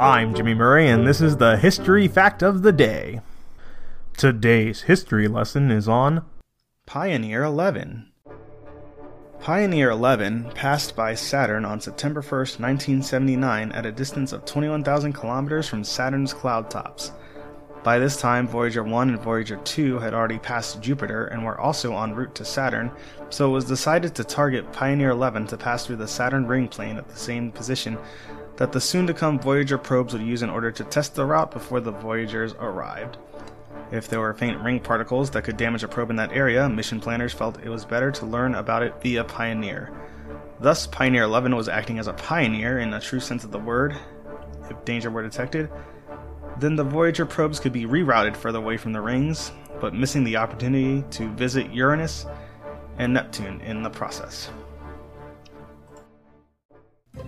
I'm Jimmy Murray, and this is the History Fact of the Day. Today's history lesson is on Pioneer 11. Pioneer 11 passed by Saturn on September 1st, 1979, at a distance of 21,000 kilometers from Saturn's cloud tops. By this time, Voyager 1 and Voyager 2 had already passed Jupiter and were also en route to Saturn, so it was decided to target Pioneer 11 to pass through the Saturn ring plane at the same position that the soon to come Voyager probes would use in order to test the route before the Voyagers arrived. If there were faint ring particles that could damage a probe in that area, mission planners felt it was better to learn about it via Pioneer. Thus, Pioneer 11 was acting as a pioneer in a true sense of the word. If danger were detected, then the Voyager probes could be rerouted further away from the rings, but missing the opportunity to visit Uranus and Neptune in the process.